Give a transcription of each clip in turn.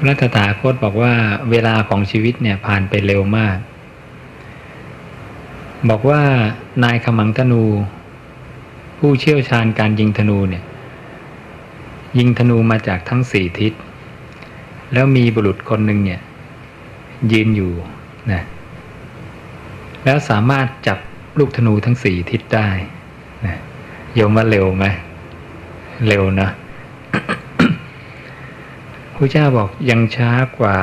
พระตถาคตบอกว่าเวลาของชีวิตเนี่ยผ่านไปเร็วมาก บอกว่านายขมังธนู ผู้เชี่ยวชาญการยิงธนูเนี่ย ยิงธนูมาจากทั้งสี่ทิศ แล้วมีบุรุษคนหนึ่งเนี่ย ยืนอยู่นะแล้วสามารถจับลูกธนูทั้งสี่ทิศได้นะโยมว่าเร็วไหมเร็วนะ ระเจ้าบอกยังช้ากว่า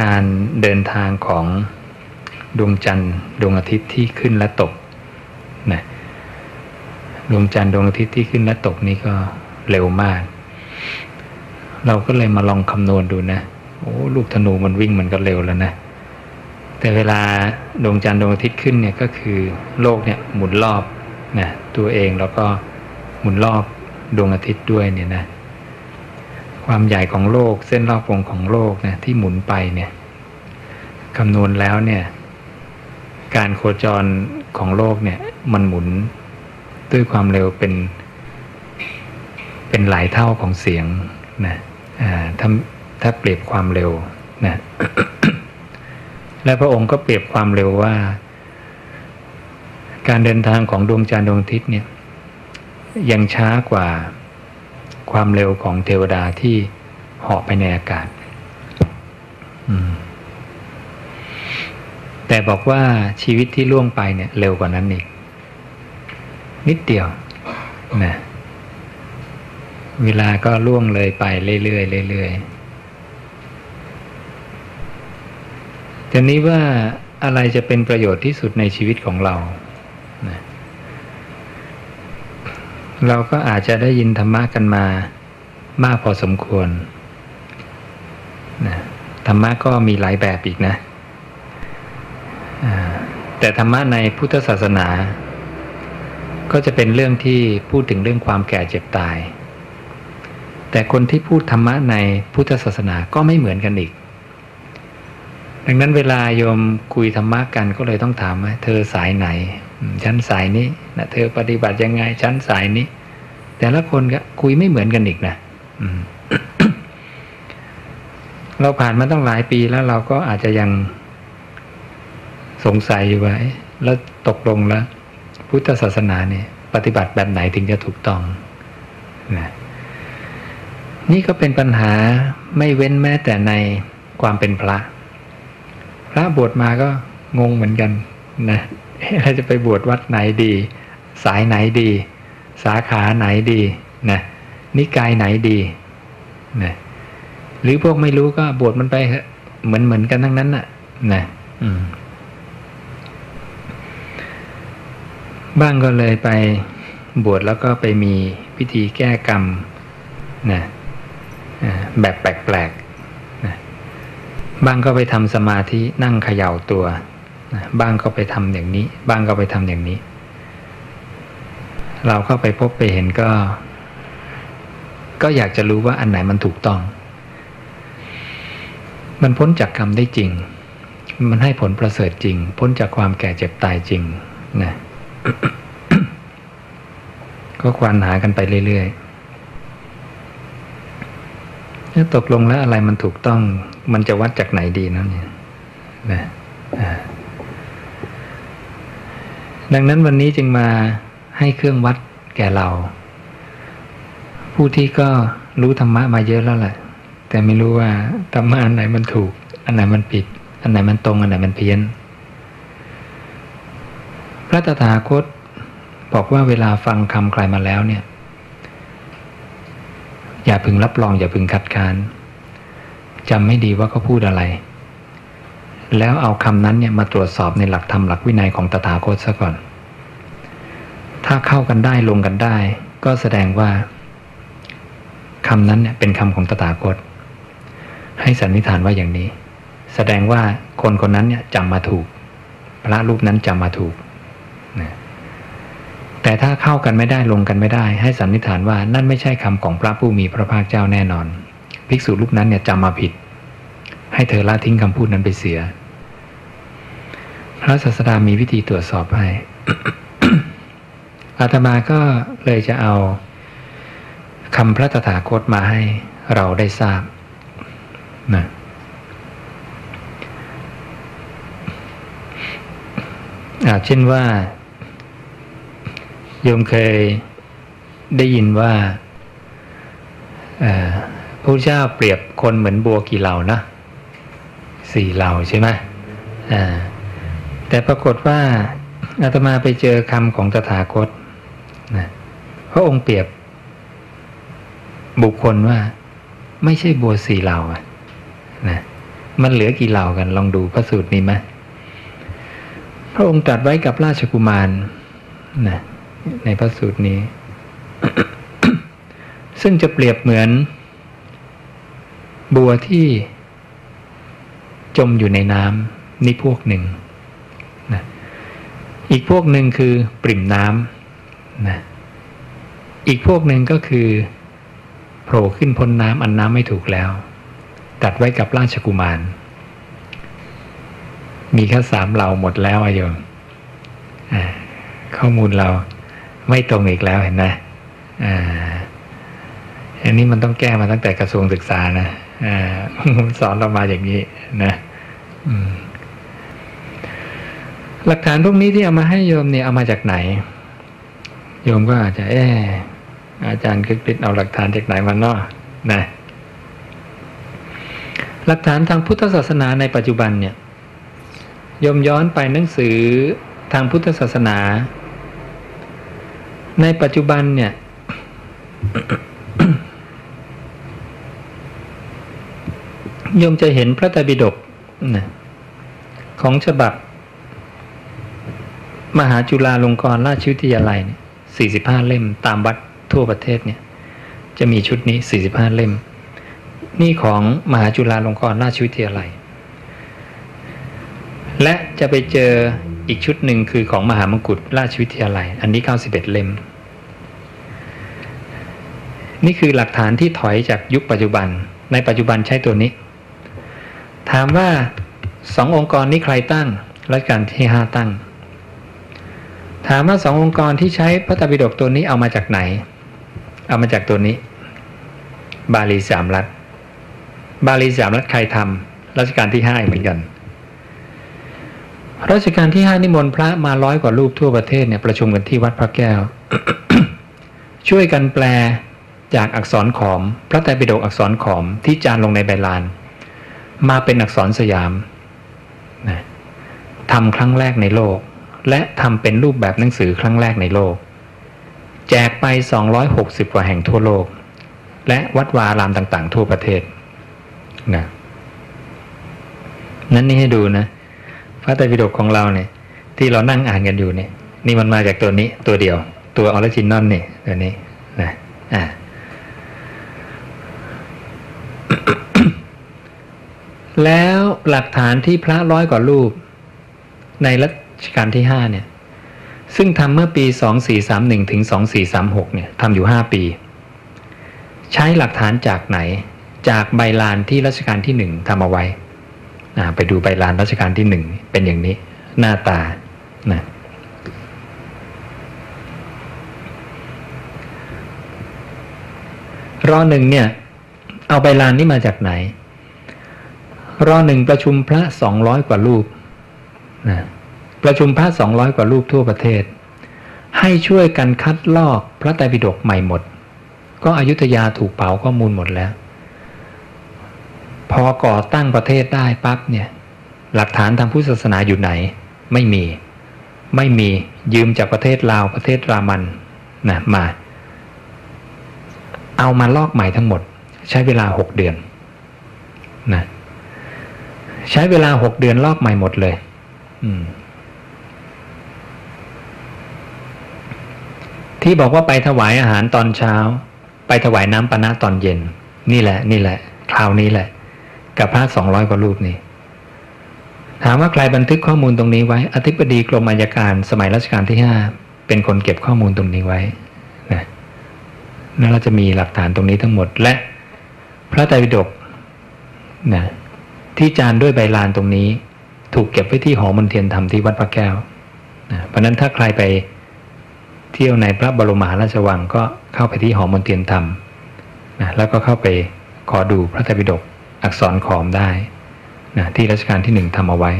การเดินทางของดวงจันทร์ดวงอาทิตย์ที่ขึ้นและตกนะดวงจันทร์ดวงอาทิตย์ที่ขึ้นและตกนี่ก็เร็วมาก เราก็เลยมาลองคำนวณดูนะโอ้ลูกธนูมันวิ่งมันก็เร็วแล้วนะแต่เวลาดวงจันทร์ดวงอาทิตย์ขึ้นเนี่ยก็คือโลกเนี่ยหมุนรอบนะตัวเองแล้วก็หมุนรอบดวงอาทิตย์ด้วยเนี่ยนะ ความใหญ่ของโลก เส้นรอบวงของโลกนะที่หมุนไปเนี่ยคำนวณแล้วเนี่ยการโคจรของโลกเนี่ยมันหมุนด้วยความเร็วเป็นเป็นหลายเท่าของเสียงนะถ้าถ้าเปรียบความเร็วนะและพระองค์ก็เปรียบความเร็วว่า การเดินทางของดวงจันทร์ดวงอาทิตย์เนี่ยยังช้ากว่า ความเร็วของเทวดาที่เหาะไปในอากาศแต่บอกว่าชีวิตที่ล่วงไปเนี่ย เร็วกว่านั้นอีกนิดเดียวนะเวลาก็ล่วงเลยไปเรื่อยๆเรื่อยๆทีนี้ว่าอะไรจะเป็นประโยชน์ที่สุดในชีวิตของเรานะ เราก็อาจจะได้ยินธรรมะกันมามากพอสมควรนะธรรมะก็มีหลายแบบอีกนะ แต่ธรรมะในพุทธศาสนา ก็จะเป็นเรื่องที่พูดถึงเรื่องความแก่เจ็บตาย แต่คนที่พูดธรรมะในพุทธศาสนาก็ไม่เหมือนกันอีก ดังนั้นเวลาโยมคุยธรรมะกันก็เลยต้องถามว่าเธอสายไหนชั้นสายนี้นะเธอปฏิบัติยังไงชั้นสายนี้ แต่ละคนก็คุยไม่เหมือนกันอีกนะเราผ่านมาต้องหลายปีแล้วเราก็อาจจะยังสงสัยอยู่ไว่าแล้วตกลงแล้ว พุทธศาสนาเนี่ยปฏิบัติแบบไหนถึงจะถูกต้องนะนี่ก็เป็นปัญหาไม่เว้นแม้แต่ในความเป็นพระ พระบวชมาก็งงเหมือนกันนะเราจะไปบวชวัดไหนดี สายไหนดี สาขาไหนดีนะนิกายไหนดีนะหรือพวกไม่รู้ก็บวชมันไปเหมือนเหมือนกันทั้งนั้นน่ะนะบ้างก็เลยไปบวชแล้วก็ไปมีพิธีแก้กรรมนะแบบแปลกๆนะบ้างก็ไปทำสมาธินั่งเขย่าตัวบ้างก็ไปทำอย่างนี้ บ้างก็ไปทำอย่างนี้ เราเข้าไปพบไปเห็นก็ ก็อยากจะรู้ว่าอันไหนมันถูกต้อง มันพ้นจากกรรมได้จริง มันให้ผลประเสริฐจริง พ้นจากความแก่เจ็บตายจริงนะก็ควานหากันไปเรื่อยๆถ้าตกลงแล้วอะไรมันถูกต้อง มันจะวัดจากไหนดีนั่นเนี่ยนะดังนั้นวันนี้จึงมา ให้เครื่องวัดแก่เรา ผู้ที่ก็รู้ธรรมะมาเยอะแล้วแหละแต่ไม่รู้ว่าธรรมะอันไหนมันถูก อันไหนมันผิด อันไหนมันตรง อันไหนมันเพี้ยน พระตถาคตบอกว่าเวลาฟังคำใครมาแล้วเนี่ย อย่าพึงรับรอง อย่าพึงคัดค้านจำไม่ดีว่าเขาพูดอะไร แล้วเอาคำนั้นเนี่ยมาตรวจสอบในหลักธรรมหลักวินัยของตถาคตซะก่อน ถ้าเข้ากันได้ลงกันได้ ก็แสดงว่าคำนั้นเนี่ยเป็นคำของตถาคต ให้สันนิษฐานว่าอย่างนี้ แสดงว่าคนคนนั้นเนี่ยจำมาถูก พระรูปนั้นจำมาถูกนะแต่ถ้าเข้ากันไม่ได้ลงกันไม่ได้ ให้สันนิษฐานว่านั่นไม่ใช่คำของพระผู้มีพระภาคเจ้าแน่นอน ภิกษุรูปนั้นเนี่ยจำมาผิด ให้เธอละทิ้งคำพูดนั้นไปเสีย พระศาสดามีวิธีตรวจสอบให้ อาตมาก็เลยจะเอาคำพระตถาคตมาให้เราได้ทราบนะเช่นว่า โยมเคยได้ยินว่าพระเจ้าเปรียบคนเหมือนบัวกี่เหล่านะสี่เหล่าใช่ไหมแต่ปรากฏว่าอาตมาไปเจอคำของตถาคต พระองค์เปรียบ บุคคลว่า ไม่ใช่บัวสี่เหล่าอะนะมันเหลือกี่เหล่ากัน ลองดูพระสูตรนี้ไหมพระองค์ตรัสไว้กับราชกุมารนะในพระสูตรนี้ ซึ่งจะเปรียบเหมือน บัวที่จมอยู่ในน้ำนี่พวกหนึ่งนะอีกพวกหนึ่งคือปริ่มน้ำนะ อีกพวกหนึ่งก็คือโผล่ขึ้นพ้นน้ำอันน้ำไม่ถูกแล้ว ตัดไว้กับราชกุมาร มีแค่สามเหล่าหมดแล้วอโยมข้อมูลเราไม่ตรงอีกแล้วเห็นไหมอันนี้มันต้องแก้มาตั้งแต่กระทรวงศึกษานะอสอนเรามาอย่างนี้นะหลักฐานพวกนี้ที่เอามาให้โยมเนี่ยเอามาจากไหน โยมก็อาจจะเอ อาจารย์คึกฤทธิ์เอาหลักฐานจากไหนมาเนาะนะหลักฐานทางพุทธศาสนาในปัจจุบันเนี่ยยมย้อนไปหนังสือทางพุทธศาสนา ในปัจจุบันเนี่ยยมจะเห็นพระไตรปิฎกนะของฉบับ มหาจุฬาลงกรณราชวิทยาลัยเนี่ยสี่สิบห้าเล่มตามวัด ทั่วประเทศเนี่ยจะมีชุดนี้สี่สิบห้าเล่ม นี่ของมหาจุฬาลงกรณราชวิทยาลัย และจะไปเจออีกชุดหนึ่งคือของมหามงกุฎราชวิทยาลัย อันนี้เก้าสิบเอ็ดเล่ม นี่คือหลักฐานที่ถอยจากยุคปัจจุบัน ในปัจจุบันใช้ตัวนี้ ถามว่าสององค์กรนี้ใครตั้งรัชกาลที่ห้าตั้ง ถามว่าสององค์กรที่ใช้พระตบิดกตัวนี้เอามาจากไหน เอามาจากตัวนี้ บาลีสามรัฐ บาลีสามรัฐใครทำรัชกาลที่ห้าเหมือนกันรัชกาลที่ห้านิมนต์พระมาร้อยกว่ารูปทั่วประเทศเนี่ยประชุมกันที่วัดพระแก้ว ช่วยกันแปลจากอักษรขอม พระไตรปิฎกอักษรขอมที่จานลงในใบลาน มาเป็นอักษรสยามนะทำครั้งแรกในโลก และทำเป็นรูปแบบหนังสือครั้งแรกในโลก แจกไป 260 กว่าแห่งทั่วโลก และวัดวารามต่าง ๆ ทั่วประเทศนะนั่นนี่ให้ดูนะ พระไตรปิฎกของเราเนี่ย ที่เรานั่งอ่านกันอยู่เนี่ย นี่มันมาจากตัวนี้ตัวเดียว ตัว original นี่ตัวนี้นะอ่าแล้วหลักฐานที่พระร้อยกว่ารูป ในรัชกาลที่ห้าเนี่ย ซึ่งทำเมื่อปีสองสี่สามหนึ่งถึงสองสี่สามหกเนี่ยทำอยู่ห้าปี ใช้หลักฐานจากไหน จากใบลานที่รัชกาลที่หนึ่งทำเอาไว้ไปดูใบลานรัชกาลที่หนึ่งเป็นอย่างนี้ หน้าตานะรอหนึ่งเนี่ย เอาใบลานนี้มาจากไหน รอหนึ่งประชุมพระสองร้อยกว่ารูปนะ ประชุมพระสองร้อยกว่ารูปทั่วประเทศ ให้ช่วยกันคัดลอกพระไตรปิฎกใหม่หมด ก็อยุธยาถูกเผาข้อมูลหมดแล้ว พอก่อตั้งประเทศได้ปั๊บเนี่ย หลักฐานทางพุทธศาสนาอยู่ไหน ไม่มี ไม่มียืมจากประเทศลาวประเทศรามันนะมา เอามาลอกใหม่ทั้งหมด ใช้เวลาหกเดือนนะใช้เวลาหกเดือนลอกใหม่หมดเลย อืม ที่บอกว่าไปถวายอาหารตอนเช้า ไปถวายน้ำปนะตอนเย็น นี่แหละ นี่แหละ คราวนี้แหละ กับพระสองร้อยกว่ารูปนี้ถามว่าใครบันทึกข้อมูลตรงนี้ไว้ อธิบดีกรมอัยการสมัยรัชกาลที่ห้าเป็นคนเก็บข้อมูลตรงนี้ไว้นะแล้วเราจะมีหลักฐานตรงนี้ทั้งหมดและพระไตรปิฎกนะที่จานด้วยใบลานตรงนี้ ถูกเก็บไว้ที่หอมนเทียนธรรมที่วัดพระแก้วนะเพราะนั้นถ้าใครไป เที่ยวในพระบรมมหาราชวังก็เข้าไปที่หอมนเทียนธรรมนะแล้วก็เข้าไปขอดูพระไตรปิฎกอักษรขอมได้นะที่รัชกาลที่หนึ่งทำเอาไว้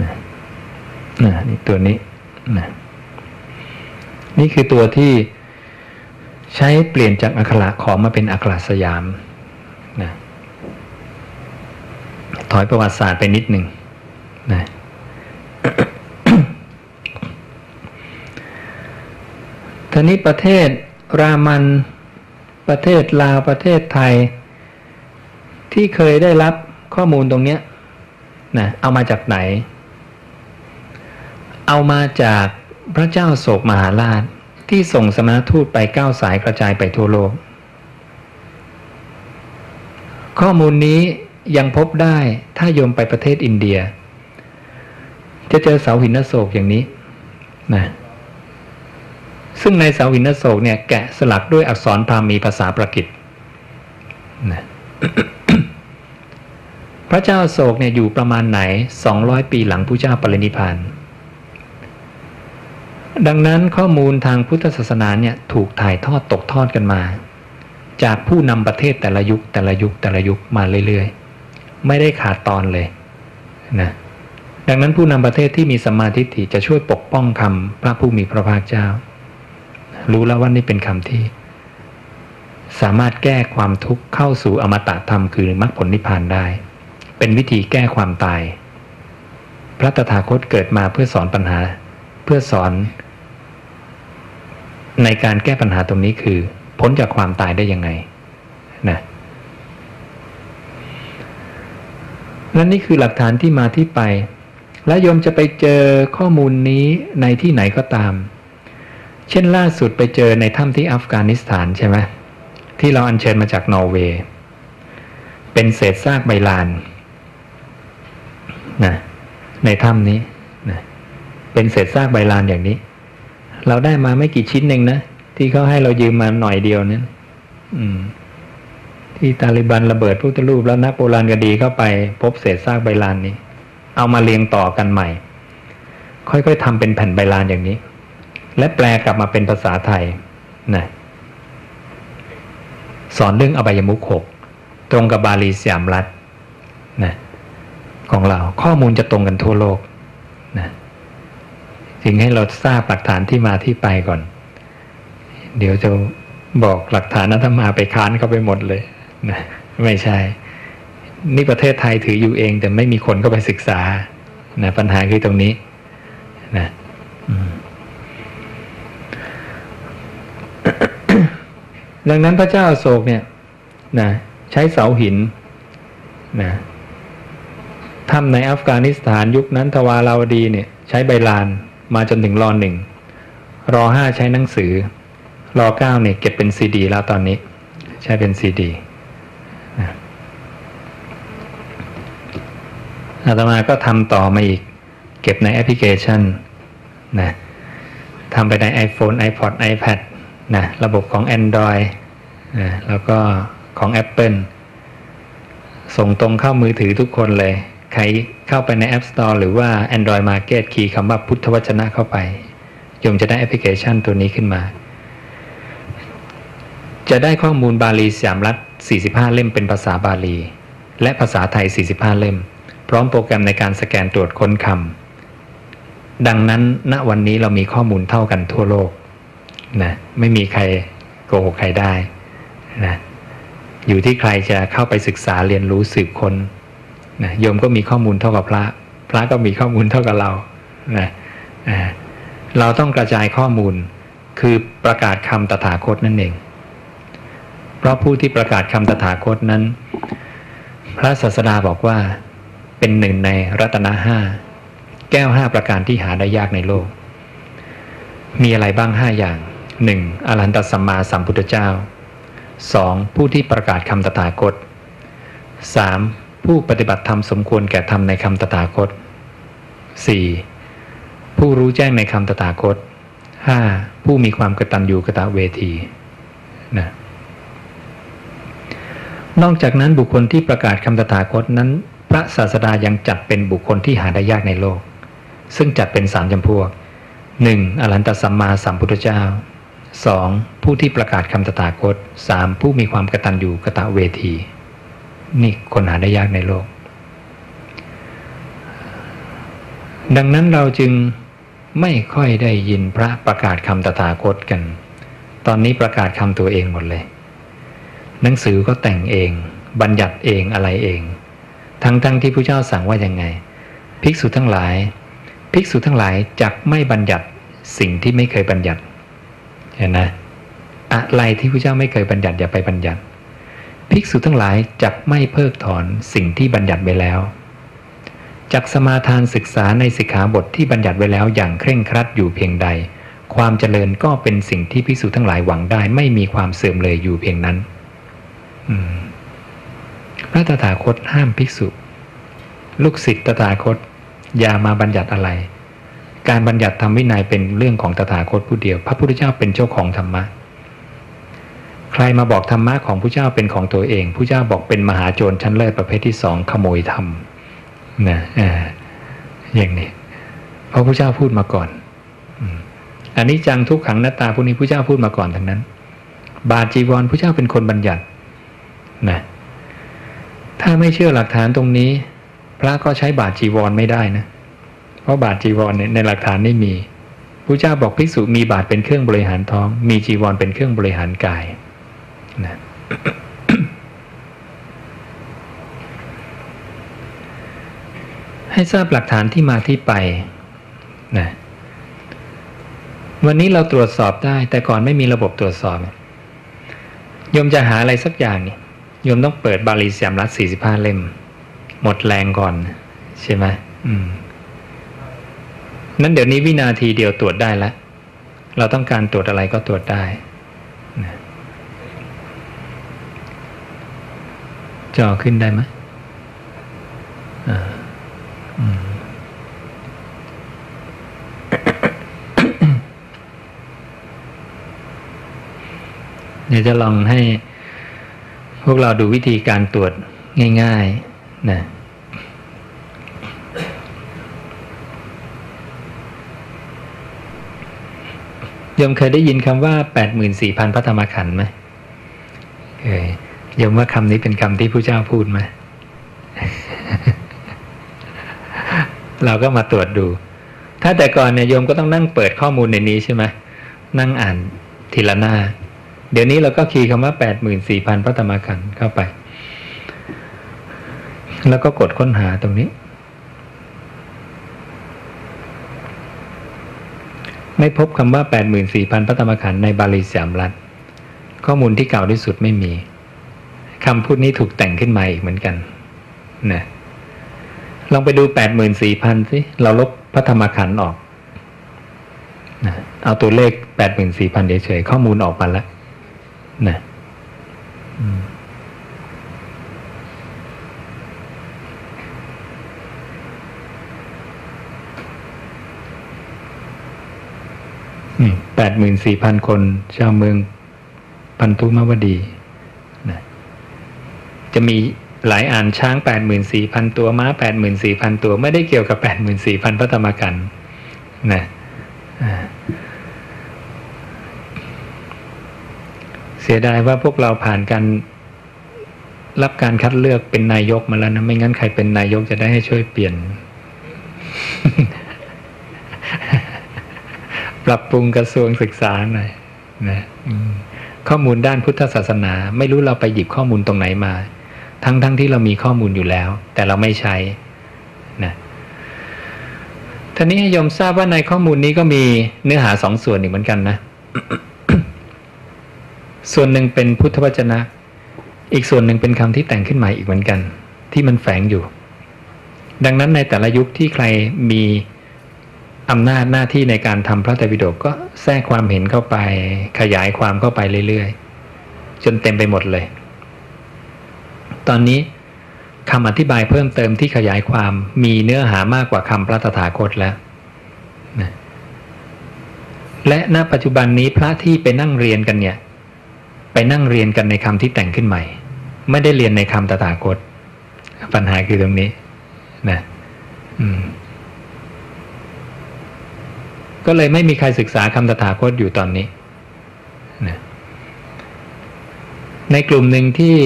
นะนะนี่ตัวนี้นะนี่คือตัวที่ใช้เปลี่ยนจากอักขระขอมมาเป็นอักขระสยามนะถอยประวัติศาสตร์ไปนิดหนึ่งนะ ทีนี้ประเทศรามันประเทศลาวประเทศไทย ที่เคยได้รับข้อมูลตรงเนี้ยนะเอามาจากไหน เอามาจากพระเจ้าโศกมหาราชที่ส่งสมณทูตไปเก้าสายกระจายไปทั่วโลก ข้อมูลนี้ยังพบได้ถ้าโยมไปประเทศอินเดีย จะเจอเสาหินโศกอย่างนี้นะ ซึ่งในสาหินโศกเนี่ยแกะสลักด้วยอักษรพามีภาษาประกิตนะพระเจ้าโศกเนี่ยอยู่ประมาณไหน 200 ปีหลังพระเจ้าปรินิพานดังนั้นข้อมูลทางพุทธศาสนาเนี่ยถูกถ่ายทอดตกทอดกันมา จากผู้นำประเทศแต่ละยุคแต่ละยุคแต่ละยุคมาเรื่อยๆ ไม่ได้ขาดตอนเลยนะดังนั้นผู้นำประเทศที่มีสมาธิถิจะช่วยปกป้องคำพระผู้มีพระภาคเจ้า รู้แล้วว่านี่เป็นคำที่ สามารถแก้ความทุกข์เข้าสู่อมตะธรรมคือมรรคผลนิพพานได้ เป็นวิธีแก้ความตาย พระตถาคตเกิดมาเพื่อสอนปัญหา เพื่อสอน ในการแก้ปัญหาตรงนี้คือ พ้นจากความตายได้ยังไงนะและนี่คือหลักฐานที่มาที่ไป และโยมจะไปเจอข้อมูลนี้ในที่ไหนก็ตาม เช่นล่าสุดไปเจอในถ้ำที่อัฟกานิสถานใช่ไหมที่เราอัญเชิญมาจากนอร์เวย์เป็นเศษซากใบลานนะในถ้ำนี้นะเป็นเศษซากใบลานอย่างนี้ เราได้มาไม่กี่ชิ้นเองนะที่เขาให้เรายืมมาหน่อยเดียวนั้นอืม ที่ตาลิบันระเบิดพุทธรูปแล้วนักโบราณคดีเข้าไป พบเศษซากใบลานนี้ เอามาเรียงต่อกันใหม่ ค่อยๆทำเป็นแผ่นใบลานอย่างนี้ และแปลกลับมาเป็นภาษาไทยนะสอนเรื่องอบายมุขหกตรงกับบาลีสยามรัฐนะของเราข้อมูลจะตรงกันทั่วโลกนะจึงให้เราทราบหลักฐานที่มาที่ไปก่อน เดี๋ยวจะบอกหลักฐานนั้นถ้ามาไปค้านเข้าไปหมดเลยนะไม่ใช่ นี่ประเทศไทยถืออยู่เอง แต่ไม่มีคนเข้าไปศึกษานะปัญหาคือตรงนี้นะ ดังนั้นพระเจ้าโศกเนี่ยนะใช้เสาหินนะทำในอัฟกานิสถานยุคนั้นทวาราวดีเนี่ยใช้ใบลานมาจนถึงรอหนึ่งรอห้าใช้หนังสือรอเก้าเนี่ยเก็บเป็นซีดีแล้วตอนนี้ ใช้เป็นซีดีอาตมาก็ทำต่อมาอีก เก็บในแอปพลิเคชันนะทำไปใน iPhone iPod iPad นะระบบของ Android นะแล้วก็ของ Apple ส่งตรงเข้ามือถือทุกคนเลย ใครเข้าไปใน App Store หรือว่า Android Market คีย์คำว่าพุทธวจนะเข้าไปโยมจะได้แอปพลิเคชันตัวนี้ขึ้นมา จะได้ข้อมูลบาลีสามรัฐ 45 เล่มเป็นภาษาบาลี และภาษาไทย 45 เล่ม พร้อมโปรแกรมในการสแกนตรวจค้นคำดังนั้นณวันนี้เรามีข้อมูลเท่ากันทั่วโลก นะไม่มีใครโกหกใครได้นะอยู่ที่ใครจะเข้าไปศึกษาเรียนรู้สืบคน้นนะโยมก็มีข้อมูลเท่ากับพระ พระก็มีข้อมูลเท่ากับเรานะเราต้องกระจายข้อมูลคือประกาศคำตถาคตนั่นเอง เพราะผู้ที่ประกาศคำตถาคตนั้น พระศาสดาบอกว่าเป็นหนึ่งในรัตนห้าแก้วห้าประการที่หาได้ยากในโลก มีอะไรบ้างห้าอย่าง หนึ่งอรหันตสัมมาสัมพุทธเจ้า 2. ผู้ที่ประกาศคำตถาคต 3. ผู้ปฏิบัติธรรมสมควรแก่ธรรมในคำตถาคต 4. ผู้รู้แจ้งในคำตถาคต 5. ผู้มีความกตัญญูกตเวทีนะนอกจากนั้นบุคคลที่ประกาศคำตถาคตนั้น พระศาสดายังจัดเป็นบุคคลที่หาได้ยากในโลก ซึ่งจัดเป็นสามจำพวก 1. อรหันตสัมมาสัมพุทธเจ้า 2. ผู้ที่ประกาศคำตถาคต 3. ผู้มีความกระตัญญูกระตะเวที นี่คนหาได้ยากในโลก ดังนั้นเราจึงไม่ค่อยได้ยินพระประกาศคำตถาคตกัน ตอนนี้ประกาศคำตัวเองหมดเลย หนังสือก็แต่งเอง บัญญัติเองอะไรเอง ทั้งๆทที่พระเจ้าสั่งว่ายังไง ภิกษุทั้งหลาย ภิกษุทั้งหลายจักไม่บัญญัติสิ่งที่ไม่เคยบัญญัติ เห็นนะอะไรที่พระเจ้าไม่เคยบัญญัติอย่าไปบัญญัติ ภิกษุทั้งหลายจักไม่เพิกถอนสิ่งที่บัญญัติไว้แล้วจักสมาทานศึกษาในสิกขาบทที่บัญญัติไว้แล้วอย่างเคร่งครัดอยู่เพียงใด ความเจริญก็เป็นสิ่งที่ภิกษุทั้งหลายหวังได้ ไม่มีความเสื่อมเลยอยู่เพียงนั้นพระตถาคตห้ามภิกษุ ลูกศิษย์ตถาคต อย่ามาบัญญัติอะไร การบัญญัติทำวินัยเป็นเรื่องของตถาคตผู้เดียว พระพุทธเจ้าเป็นเจ้าของธรรมะ ใครมาบอกธรรมะของผู้เจ้าเป็นของตัวเองผู้เจ้าบอกเป็นมหาโจรชั้นเลิศประเภทที่สองขโมยธรรมนะอย่างนี้เพราะพระเจ้าพูดมาก่อนอันนี้จังทุกขังหน้าตาพวกนี้พระเจ้าพูดมาก่อนทั้งนั้น บาจีวรพระเจ้าเป็นคนบัญญัตินะถ้าไม่เชื่อหลักฐานตรงนี้ พระก็ใช้บาจีวรไม่ได้นะ เพราะบาจีวรในหลักฐานไม่มีพระเจ้าบอกภิกษุมีบาทเป็นเครื่องบริหารท้อง มีจีวรเป็นเครื่องบริหารกายนะให้ทราบหลักฐานที่มาที่ไปนะวันนี้เราตรวจสอบได้ แต่ก่อนไม่มีระบบตรวจสอบโยมจะหาอะไรสักอย่างนี่โยมต้องเปิดบาลีสยามรัฐสี่สิบห้าเล่ม หมดแรงก่อน ใช่ไหมอืม นั้นเดี๋ยวนี้วินาทีเดียวตรวจได้แล้วเราต้องการตรวจอะไรก็ตรวจได้นะจอขึ้นได้ไหมอ่าเดี๋ยวจะลองให้พวกเราดูวิธีการตรวจง่ายๆนะ ยมเคยได้ยินคำว่าแปดหมื่นสี่พันพระธรรมขันธ์ไหมเคยยมว่าคำนี้เป็นคำที่พระเจ้าพูดไหมเราก็มาตรวจดู ถ้าแต่ก่อนเนี่ยโยมก็ต้องนั่งเปิดข้อมูลในนี้ใช่ไหมนั่งอ่านทีละหน้า เดี๋ยวนี้เราก็คีย์คำว่าแปดหมื่นสี่พันพระธรรมขันธ์เข้าไป แล้วก็กดค้นหาตรงนี้ ไม่พบคำว่าแปดหมื่นสี่พันพระธรรมขันธ์ในบาลีสามรัฐ ข้อมูลที่เก่าที่สุดไม่มีคำพูดนี้ถูกแต่งขึ้นมาอีกเหมือนกันนะลองไปดูแปดหมื่นสี่พันสิเราลบพระธรรมขันธ์ออกนะเอาตัวเลขแปดหมื่นสี่พันเฉยๆข้อมูลออกมาแล้วนะนี่แปดหมื่ นสี่พันคน ชาวเมืองพันธุมวดีนะจะมีหลายอ่านช้างแปดหมื่นสี่พันตัวม้าแปดหมื่นสี่พันตัว ไม่ได้เกี่ยวกับแปดหมื่นสี่พันพระธรรมกันนะเสียดายว่าพวกเราผ่านการรับการคัดเลือกเป็นนายกมาแล้วนะ ไม่งั้นใครเป็นนายกจะได้ให้ช่วยเปลี่ยน ปรับปรุงกระทรวงศึกษาหน่อยนะข้อมูลด้านพุทธศาสนา ไม่รู้เราไปหยิบข้อมูลตรงไหนมา ทั้งๆทที่เรามีข้อมูลอยู่แล้ว แต่เราไม่ใช้นะท่านี้ให้ยมทราบว่าในข้อมูลนี้ก็มีเนื้อหาสองส่วนอีกเหมือนกันนะ ส่วนหนึ่งเป็นพุทธวจนะ อีกส่วนหนึ่งเป็นคำที่แต่งขึ้นมาอีกเหมือนกัน ที่มันแฝงอยู่ ดังนั้นในแต่ละยุคที่ใครมี อำนาจหน้าที่ในการทำพระไตรปิฎกก็แทรกความเห็นเข้าไป ขยายความเข้าไปเรื่อยๆ จนเต็มไปหมดเลย ตอนนี้คำอธิบายเพิ่มเติมที่ขยายความมีเนื้อหามากกว่าคำพระตถาคตแล้วนะและณปัจจุบันนี้พระที่ไปนั่งเรียนกันเนี่ย ไปนั่งเรียนกันในคำที่แต่งขึ้นใหม่ ไม่ได้เรียนในคำตถาคต ปัญหาคือตรงนี้นะอืม ก็เลยไม่มีใครศึกษาคำตถาคตอยู่ตอนนี้นะในกลุ่มหนึ่งที่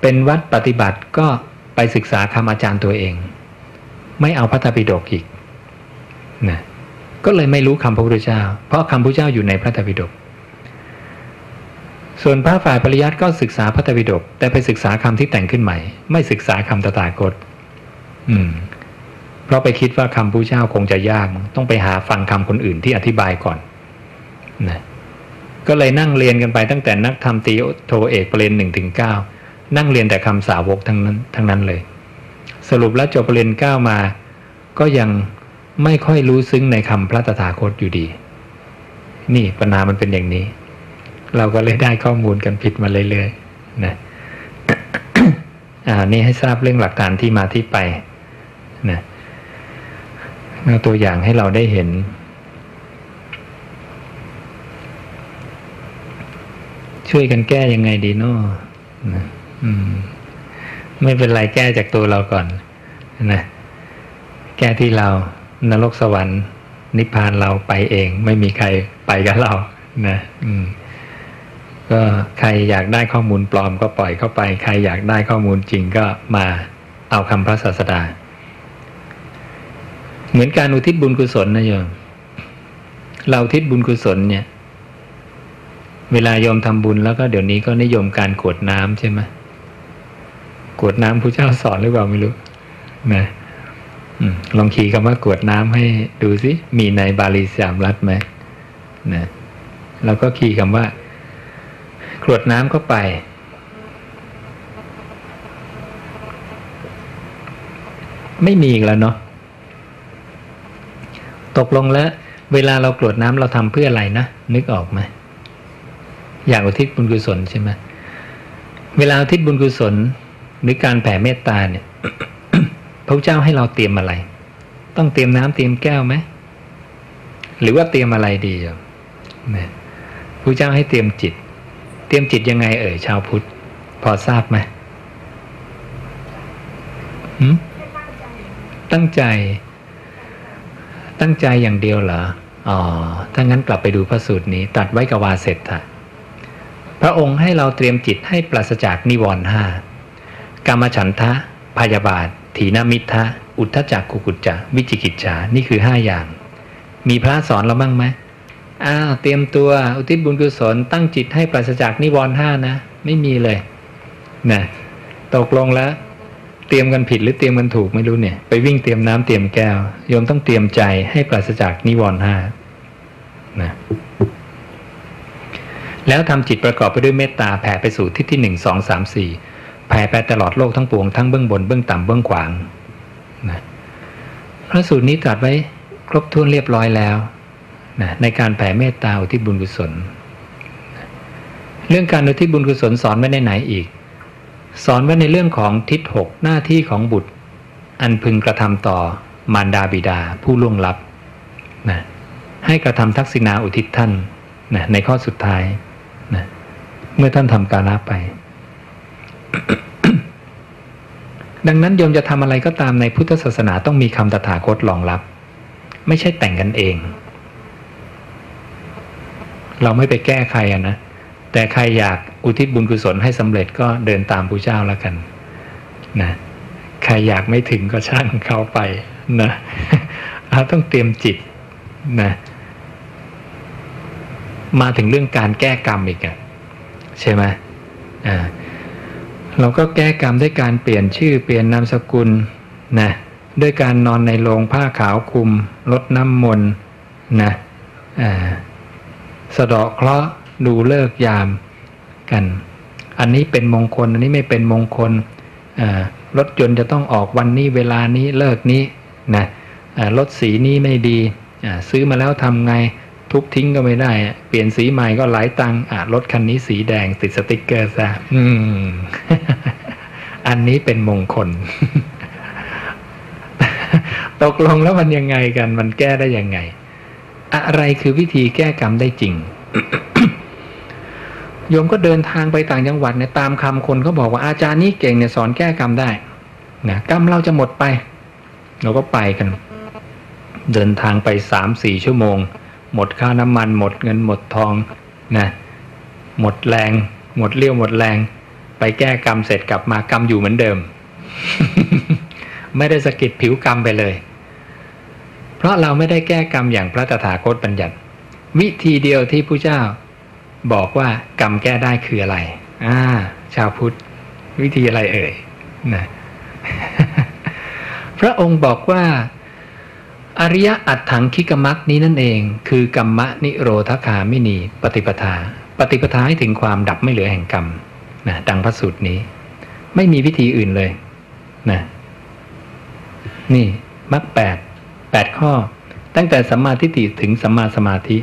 เป็นวัดปฏิบัติก็ไปศึกษาคำอาจารย์ตัวเอง ไม่เอาพระธรรมปิฎกอีกนะก็เลยไม่รู้คำพระพุทธเจ้า เพราะคำพระเจ้าอยู่ในพระธรรมปิฎกส่วนพระฝ่ายปริยัติก็ศึกษาพระธรรมปิฎกแต่ไปศึกษาคำที่แต่งขึ้นใหม่ ไม่ศึกษาคำตถาคต อืม เพราะไปคิดว่าคำพระเจ้าคงจะยาก ต้องไปหาฟังคำคนอื่นที่อธิบายก่อนนะก็เลยนั่งเรียนกันไปตั้งแต่นักธรรมตีโทเอกประเรียนหนึ่งถึงเก้านั่งเรียนแต่คำสาวกทั้งนั้นทั้งนั้นเลย สรุปแล้วจบประเรียนเก้ามา ก็ยังไม่ค่อยรู้ซึ้งในคำพระตถาคตอยู่ดี นี่ปัญหามันเป็นอย่างนี้ เราก็เลยได้ข้อมูลกันผิดมาเรื่อยๆนะอ่านี่ให้ทราบเรื่องหลักการที่มาที่ไปนะ ตัวอย่างให้เราได้เห็น ช่วยกันแก้ยังไงดีเนาะนะไม่เป็นไรแก้จากตัวเราก่อนนะแก้ที่เรานรกสวรรค์ นิพพานเราไปเอง ไม่มีใครไปกับเรานะอืมก็ใครอยากได้ข้อมูลปลอมก็ปล่อยเข้าไป ใครอยากได้ข้อมูลจริงก็มาเอาคำพระศาสดา เหมือนการอุทิศบุญกุศลนะโยมเราทิศบุญกุศลเนี่ย เวลาโยมทำบุญแล้วก็เดี๋ยวนี้ก็นิยมการกวดน้ำใช่ไหมกวดน้ำพระเจ้าสอนหรือเปล่าไม่รู้นะลองขีคำว่ากวดน้ำให้ดูสิมีในบาลีสามรัฐไหมนะแล้วก็ขีคำว่ากรวดน้ำเข้าไป ไม่มีอีกแล้วเนาะ ตกลงแล้ว เวลาเรากรวดน้ำเราทำเพื่ออะไรนะ นึกออกไหมอยากอุทิศบุญกุศลใช่ไหมเวลาอุทิศบุญกุศลหรือการแผ่เมตตาเนี่ยพระเจ้าให้เราเตรียมอะไร ต้องเตรียมน้ำเตรียมแก้วไหมหรือว่าเตรียมอะไรดีอะพระเจ้าให้เตรียมจิต เตรียมจิตยังไง เอ่ยชาวพุทธ พอทราบไหมตั้งใจ ตั้งใจอย่างเดียวเหรอ อ๋อ ถ้างั้นกลับไปดูพระสูตรนี้ ตัดไว้กับวาเสร็จถะพระองค์ให้เราเตรียมจิตให้ปราศจากนิวรณ์ห้ากามฉันทะ พยาบาท ถีนมิทะ อุทธจักกุกุจจะ วิจิกิจฉา นี่คือห้าอย่าง มีพระสอนเราบ้างไหมอ้าวเตรียมตัวอุทิศบุญกุศลตั้งจิตให้ปราศจากนิวรณ์ห้านะ ไม่มีเลยนะตกลงแล้ว เตรียมกันผิดหรือเตรียมกันถูกไม่รู้เนี่ย ไปวิ่งเตรียมน้ำเตรียมแก้วโยมต้องเตรียมใจให้ปราศจากนิวรณ์ห้านะแล้วทำจิตประกอบไปด้วยเมตตาแผ่ไปสู่ทิศที่หนึ่งสองสามสี่แผ่ไปตลอดโลกทั้งปวงทั้งเบื้องบนเบื้องต่ำเบื้องขวางนะพระสูตรนี้ตรัสไว้ครบถ้วนเรียบร้อยแล้วนะในการแผ่เมตตาอุทิศบุญกุศล เรื่องการอุทิศบุญกุศลสอนไว้ในไหนอีก สอนไว้ในเรื่องของทิศหกหน้าที่ของบุตร อันพึงกระทำต่อมารดาบิดาผู้ล่วงลับนะให้กระทำทักษิณาอุทิศท่านนะในข้อสุดท้ายนะเมื่อท่านทำกาลาไป ดังนั้นโยมจะทำอะไรก็ตามในพุทธศาสนาต้องมีคำตถาคตรองรับ ไม่ใช่แต่งกันเอง เราไม่ไปแก้ใครอะนะ แต่ใครอยากอุทิศบุญกุศลให้สำเร็จก็เดินตามพระเจ้าแล้วกันนะใครอยากไม่ถึงก็ช่างเข้าไปนะเราต้องเตรียมจิตนะมาถึงเรื่องการแก้กรรมอีกอะใช่ไหมอ่าเราก็แก้กรรมด้วยการเปลี่ยนชื่อเปลี่ยนนามสกุลนะด้วยการนอนในโรงผ้าขาวคลุมลดน้ำมนต์นะอ่าสะดาะเคราะห์ ดูเลิกยามกัน อันนี้เป็นมงคล อันนี้ไม่เป็นมงคลรถยนต์จะต้องออกวันนี้เวลานี้เลิกนี้นะรถสีนี้ไม่ดี ซื้อมาแล้วทำไงทุบทิ้งก็ไม่ได้ เปลี่ยนสีใหม่ก็หลายตังค์รถคันนี้สีแดงติดสติกเกอร์ซะอันนี้เป็นมงคล ตกลงแล้วมันยังไงกัน มันแก้ได้ยังไง อะไรคือวิธีแก้กรรมได้จริง โยมก็เดินทางไปต่างจังหวัดเนี่ยตามคำคนเขาบอกว่าอาจารย์นี้เก่งเนี่ยสอนแก้กรรมได้นะกรรมเราจะหมดไป เราก็ไปกัน เดินทางไปสามสี่ชั่วโมง หมดค่าน้ำมัน หมดเงินหมดทองนะหมดแรง หมดเลี้ยวหมดแรง ไปแก้กรรมเสร็จกลับมากรรมอยู่เหมือนเดิม ไม่ได้สะกิดผิวกรรมไปเลย เพราะเราไม่ได้แก้กรรมอย่างพระตถาคตบัญญัติ วิธีเดียวที่ผู้เจ้า บอกว่ากรรมแก้ได้คืออะไร อ่า ชาวพุทธ วิธีอะไรเอ่ยนะพระองค์บอกว่า อริยอัตถังคิกมักนี้นั่นเอง คือกรรมะนิโรธคามินีปฏิปทา ปฏิปทาให้ถึงความดับไม่เหลือแห่งกรรมนะดังพระสูตรนี้ ไม่มีวิธีอื่นเลยนะนี่มรรคแปดแปดข้อ ตั้งแต่สัมมาทิฏฐิถึงสัมมาสมาธิ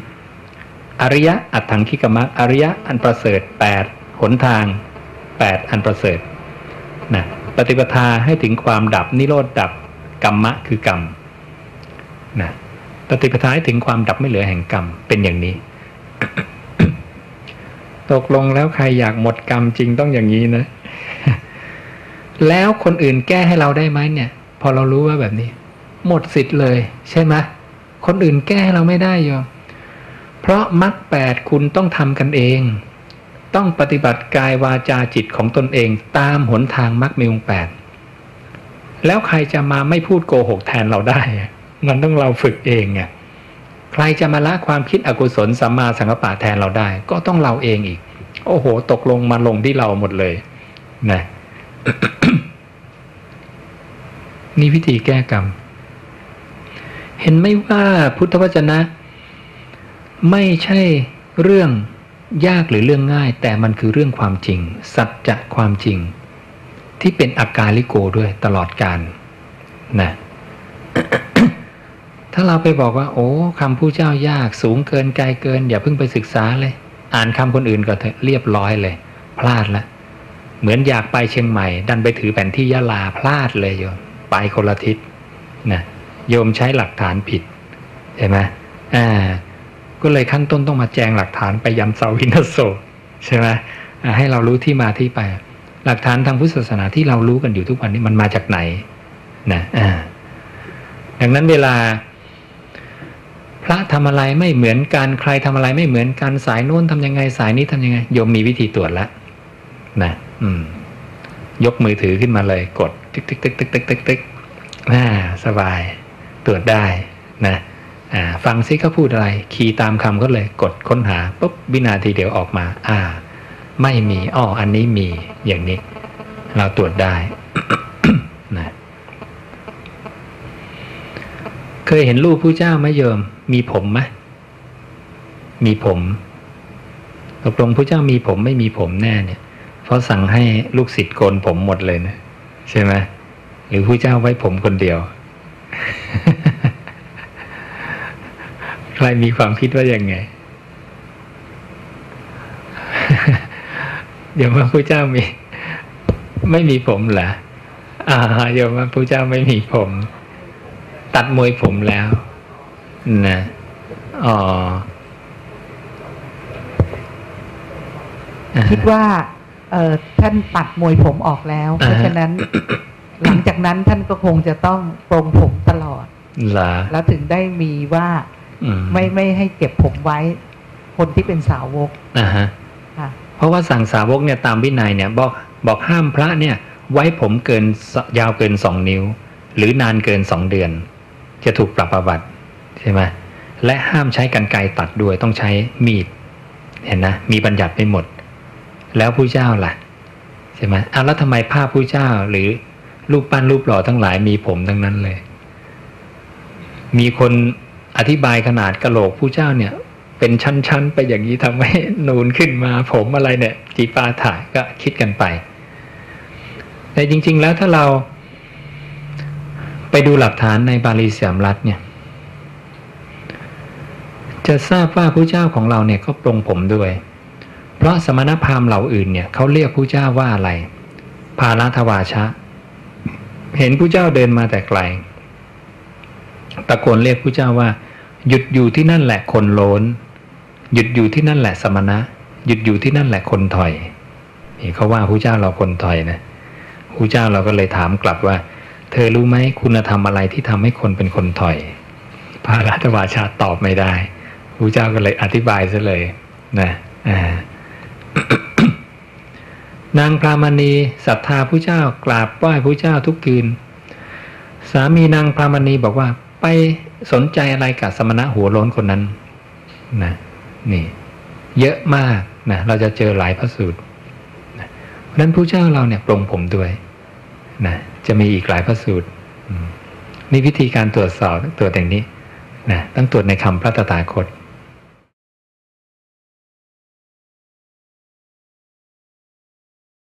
อริยะอัตถังคิกมักอริยะอันประเสริฐแปดหนทางแปดอันประเสริฐนะปฏิปทาให้ถึงความดับนิโรธดับกรรมะคือกรรมนะปฏิปทาให้ถึงความดับไม่เหลือแห่งกรรมเป็นอย่างนี้ ตกลงแล้วใครอยากหมดกรรมจริงต้องอย่างนี้นะ แล้วคนอื่นแก้ให้เราได้ไหมเนี่ย พอเรารู้ว่าแบบนี้ หมดสิทธิ์เลย ใช่ไหมคนอื่นแก้ให้เราไม่ได้โยม เพราะมรรคแปดคุณต้องทำกันเอง ต้องปฏิบัติกายวาจาจิตของตนเองตามหนทางมรรคมีองแปดแล้วใครจะมาไม่พูดโกหกแทนเราได้ มันต้องเราฝึกเองไงใครจะมาละความคิดอกุศลสัมมาสังกปะแทนเราได้ ก็ต้องเราเองอีก โอ้โห ตกลงมาลงที่เราหมดเลยนะนี่วิธีแก้กรรม เห็นไหมว่าพุทธวจนะ ไม่ใช่เรื่องยากหรือเรื่องง่าย แต่มันคือเรื่องความจริง สัจจะความจริง ที่เป็นอาการลิโกด้วยตลอดการนะถ้าเราไปบอกว่า โอ้คำผู้เจ้ายากสูงเกินไกลเกิน อย่าเพิ่งไปศึกษาเลย อ่านคำคนอื่นก็เรียบร้อยเลย พลาดละเหมือนอยากไปเชียงใหม่ ดันไปถือแผนที่ยะลาพลาดเลยโยมไปคนละทิศนะโยมใช้หลักฐานผิดใช่ไหมอ่า ก็เลยขั้นต้นต้องมาแจงหลักฐานไปยันเสาวินาโศกใช่ไหมให้เรารู้ที่มาที่ไป หลักฐานทางพุทธศาสนาที่เรารู้กันอยู่ทุกวันนี้มันมาจากไหนนะอ่าดังนั้นเวลา พระทำอะไรไม่เหมือนกันใครทำอะไรไม่เหมือนกันสายโน้นทำยังไงสายนี้ทำยังไงโยมมีวิธีตรวจแล้วนะอืม ยกมือถือขึ้นมาเลย กด ติ๊กติ๊กติ๊กติ๊กติ๊กติ๊กติ๊กอ่าสบาย ตรวจได้นะ ฟังซิเขาพูดอะไร key ตามคำก็เลยกดค้นหาปุ๊บวินาทีเดียวออกมา อ่า ไม่มีอ้ออันนี้มีอย่างนี้ เราตรวจได้นะเคยเห็นรูปผู้เจ้าไหมโยม มีผมไหมมีผมตกลงผู้เจ้ามีผมไม่มีผมแน่เนี่ย เพราะสั่งให้ลูกศิษย์โกนผมหมดเลยนะ ใช่ไหมหรือผู้เจ้าไว้ผมคนเดียว ใครมีความคิดว่ายังไง เดี๋ยวว่าผู้เจ้ามี ไม่มีผมเหรออ่าเดี๋ยวว่าผู้เจ้าไม่มีผม ตัดมวยผมแล้วนะอ๋ออ่าคิดว่าเอ่อท่านตัดมวยผมออกแล้ว เพราะอ่าฮะฉะนั้น หลังจากนั้นท่านก็คงจะต้องปรงผมตลอดเหรอแล้วถึงได้มีว่าอืม ไม่ไม่ให้เก็บผมไว้ คนที่เป็นสาวกอ่าฮะค่ะเพราะว่าสั่งสาวกเนี่ยตามวินัยเนี่ยบอกบอกห้ามพระเนี่ย ไว้ผมเกินสยาวเกินสองนิ้ว หรือนานเกินสองเดือน จะถูกปรับประวัติใช่ไหมและห้ามใช้กันไกรตัดด้วยต้องใช้มีด เห็นนะ มีบัญญัติไปหมด แล้วผู้เจ้าล่ะใช่ไหมอ้าวแล้วทำไมภาพผู้เจ้าหรือรูปปั้นรูปหล่อทั้งหลายมีผมทั้งนั้นเลย มีคน อธิบายขนาดกระโหลกผู้เจ้าเนี่ย เป็นชั้นๆ ไปอย่างนี้ทำให้นูนขึ้นมาผมอะไรเนี่ยจีปาถ่ายก็คิดกันไป แต่จริง ๆ แล้วถ้าเรา ไปดูหลักฐานในบาลีสยามรัฐเนี่ย จะทราบว่าผู้เจ้าของเราเนี่ยก็ปรงผมด้วย เพราะสมณพราหมณ์เหล่าอื่นเนี่ยเขาเรียกผู้เจ้าว่าอะไรภาลทวาชะ เห็นผู้เจ้าเดินมาแต่ไกลตะโกนเรียกผู้เจ้าว่า หยุดอยู่ที่นั่นแหละคนโลนหยุดอยู่ที่นั่นแหละสมณะ หยุดอยู่ที่นั่นแหละคนถอยนี่เขาว่าผู้เจ้าเราคนถอยนะผู้เจ้าเราก็เลยถามกลับว่า เธอรู้ไหมคุณธรรมอะไรที่ทำให้คนเป็นคนถอย พระรัตวาชาตอบไม่ได้ผู้เจ้าก็เลยอธิบายซะเลยนะอ่านางพรามณีศรัทธาผู้เจ้ากราบไหว้ผู้เจ้าทุกคืน สามีนางพรามณีบอกว่า ไปสนใจอะไรกับสมณะหัวโล้นคนนั้นนะนี่ เยอะมากนะเราจะเจอหลายพระสูตรนะเพราะฉะนั้นผู้เจ้าเราเนี่ยปรงผมด้วยนะจะมีอีกหลายพระสูตรนี่วิธีการตรวจสอบตรวจอย่างนี้นะต้องตรวจในคำพระตถาคต